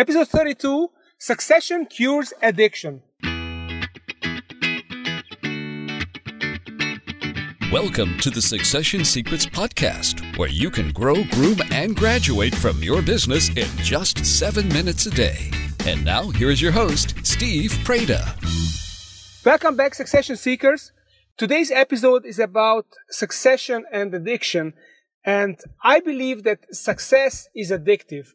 Episode 32 Succession Cures Addiction. Welcome to the Succession Secrets Podcast, where you can grow, groom, and graduate from your business in just seven minutes a day. And now, here is your host, Steve Preda. Welcome back, Succession Seekers. Today's episode is about succession and addiction. And I believe that success is addictive.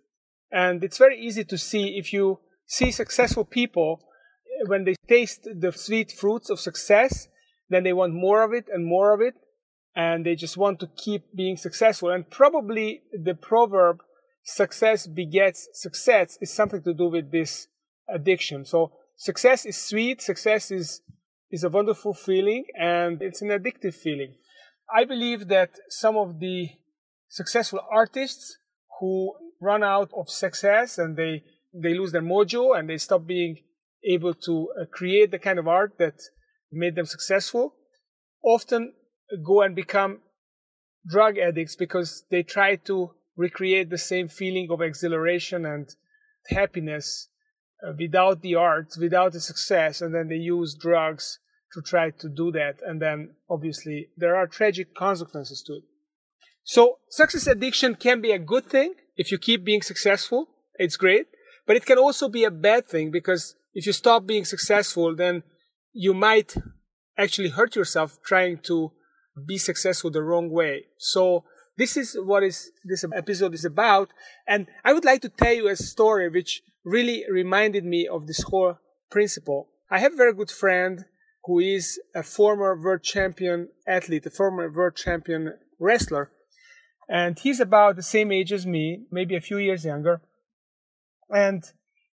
And it's very easy to see if you see successful people, eh, when they taste the sweet fruits of success, then they want more of it and more of it. And they just want to keep being successful. And probably the proverb, success begets success, is something to do with this addiction. So success is sweet. Success is, is a wonderful feeling and it's an addictive feeling. I believe that some of the successful artists who run out of success and they, they lose their mojo and they stop being able to uh, create the kind of art that made them successful often go and become drug addicts because they try to recreate the same feeling of exhilaration and happiness uh, without the art, without the success, and then they use drugs to try to do that. And then obviously there are tragic consequences to it. So success addiction can be a good thing if you keep being successful. It's great, but it can also be a bad thing because if you stop being successful, then you might actually hurt yourself trying to be successful the wrong way. So this is what is this episode is about. And I would like to tell you a story which really reminded me of this whole principle. I have a very good friend who is a former world champion athlete, a former world champion wrestler. And he's about the same age as me, maybe a few years younger. And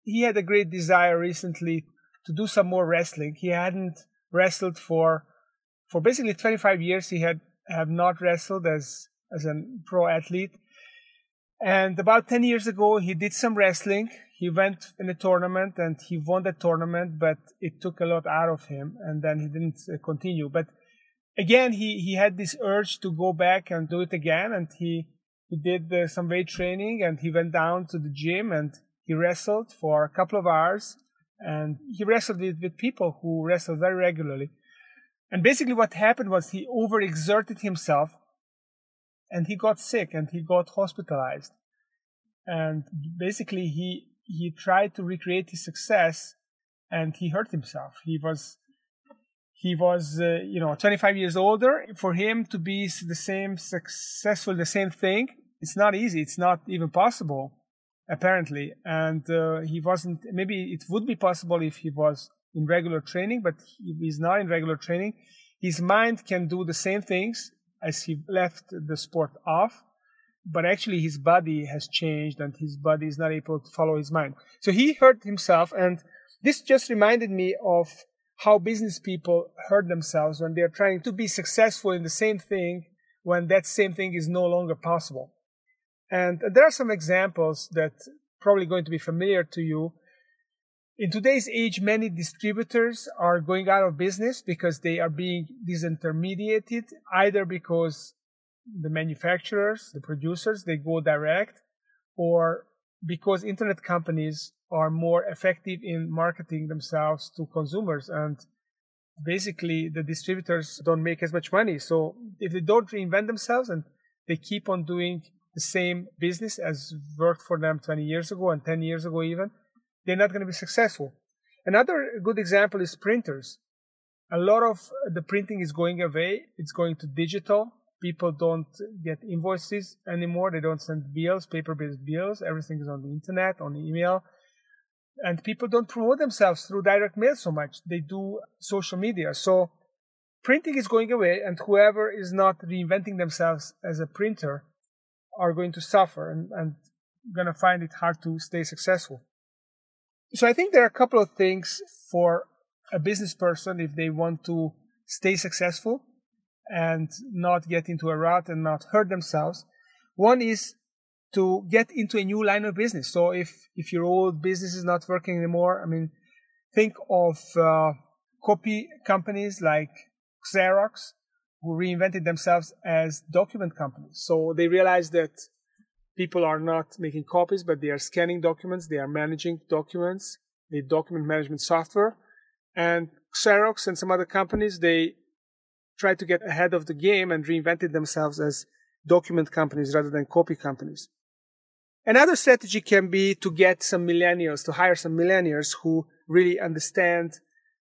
he had a great desire recently to do some more wrestling. He hadn't wrestled for for basically 25 years. He had have not wrestled as as a pro athlete. And about 10 years ago, he did some wrestling. He went in a tournament and he won the tournament, but it took a lot out of him and then he didn't uh, continue. But again, he, he had this urge to go back and do it again. And he, he did uh, some weight training and he went down to the gym and he wrestled for a couple of hours and he wrestled with, with people who wrestled very regularly. And basically, what happened was he overexerted himself and he got sick and he got hospitalized. And basically, he, he tried to recreate his success and he hurt himself. He was, he was, uh, you know, 25 years older. For him to be the same successful, the same thing, it's not easy. It's not even possible apparently. And uh, he wasn't, maybe it would be possible if he was in regular training, but if he's not in regular training, his mind can do the same things as he left the sport off, but actually his body has changed and his body is not able to follow his mind. So he hurt himself, and this just reminded me of how business people hurt themselves when they're trying to be successful in the same thing when that same thing is no longer possible. And there are some examples that probably going to be familiar to you. In today's age, many distributors are going out of business because they are being disintermediated, either because the manufacturers, the producers, they go direct, or because internet companies are more effective in marketing themselves to consumers and basically the distributors don't make as much money. So if they don't reinvent themselves and they keep on doing the same business as worked for them 20 years ago and 10 years ago even, they're not going to be successful. Another good example is printers. A lot of the printing is going away. It's going to digital. People don't get invoices anymore. They don't send bills, paper-based bills. Everything is on the internet, on email. And people don't promote themselves through direct mail so much. They do social media. So printing is going away and whoever is not reinventing themselves as a printer are going to suffer and, and going to find it hard to stay successful. So I think there are a couple of things for a business person if they want to stay successful and not get into a rut and not hurt themselves. One is to get into a new line of business. So if, if your old business is not working anymore, I mean, think of uh, copy companies like Xerox who reinvented themselves as document companies. So they realized that people are not making copies, but they are scanning documents, they are managing documents, the document management software. And Xerox and some other companies, they tried to get ahead of the game and reinvented themselves as document companies rather than copy companies. Another strategy can be to get some millennials, to hire some millennials who really understand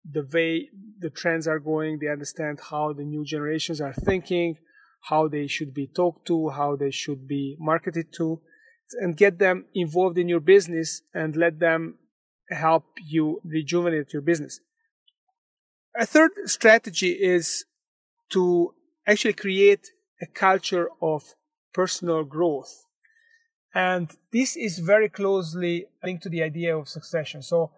the way the trends are going. They understand how the new generations are thinking, how they should be talked to, how they should be marketed to, and get them involved in your business and let them help you rejuvenate your business. A third strategy is to actually create a culture of personal growth. And this is very closely linked to the idea of succession. So,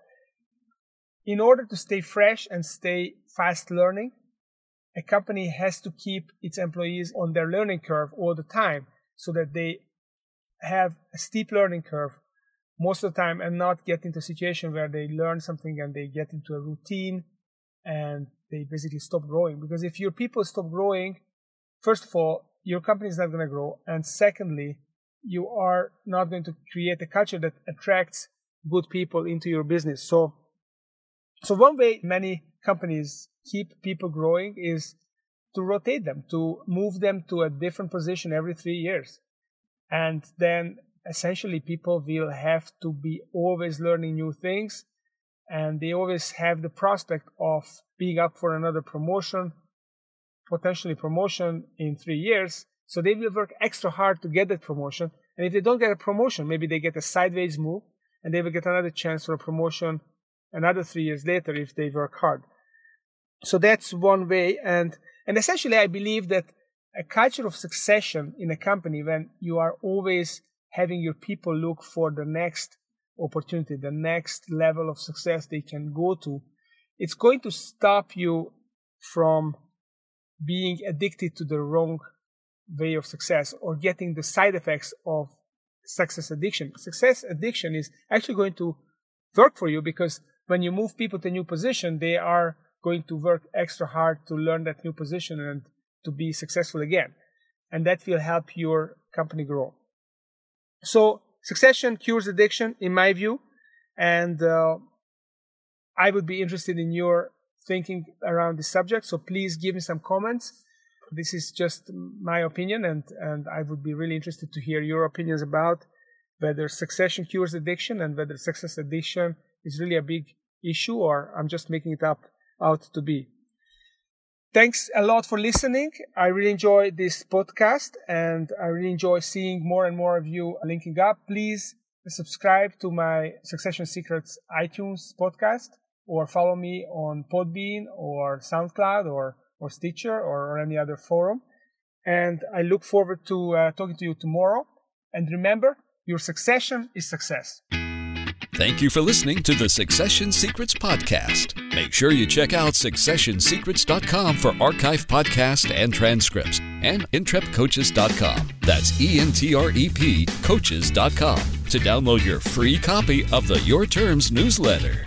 in order to stay fresh and stay fast learning, a company has to keep its employees on their learning curve all the time so that they have a steep learning curve most of the time and not get into a situation where they learn something and they get into a routine and they basically stop growing. Because if your people stop growing, first of all, your company is not going to grow. And secondly, you are not going to create a culture that attracts good people into your business. So, so one way many companies keep people growing is to rotate them, to move them to a different position every three years. And then essentially people will have to be always learning new things and they always have the prospect of being up for another promotion, potentially promotion in three years. So they will work extra hard to get that promotion. And if they don't get a promotion, maybe they get a sideways move and they will get another chance for a promotion another three years later if they work hard. So that's one way. And, and essentially, I believe that a culture of succession in a company when you are always having your people look for the next opportunity, the next level of success they can go to, it's going to stop you from being addicted to the wrong way of success or getting the side effects of success addiction. Success addiction is actually going to work for you because when you move people to a new position, they are going to work extra hard to learn that new position and to be successful again. And that will help your company grow. So succession cures addiction, in my view. And uh, I would be interested in your thinking around this subject. So please give me some comments. This is just my opinion, and, and I would be really interested to hear your opinions about whether succession cures addiction and whether success addiction is really a big issue or I'm just making it up out to be. Thanks a lot for listening. I really enjoy this podcast and I really enjoy seeing more and more of you linking up. Please subscribe to my Succession Secrets iTunes podcast or follow me on Podbean or SoundCloud or, or Stitcher or, or any other forum. And I look forward to uh, talking to you tomorrow. And remember, your succession is success. Thank you for listening to the Succession Secrets Podcast. Make sure you check out successionsecrets.com for archive podcasts and transcripts and entrepcoaches.com. That's E N T R E P coaches.com to download your free copy of the Your Terms newsletter.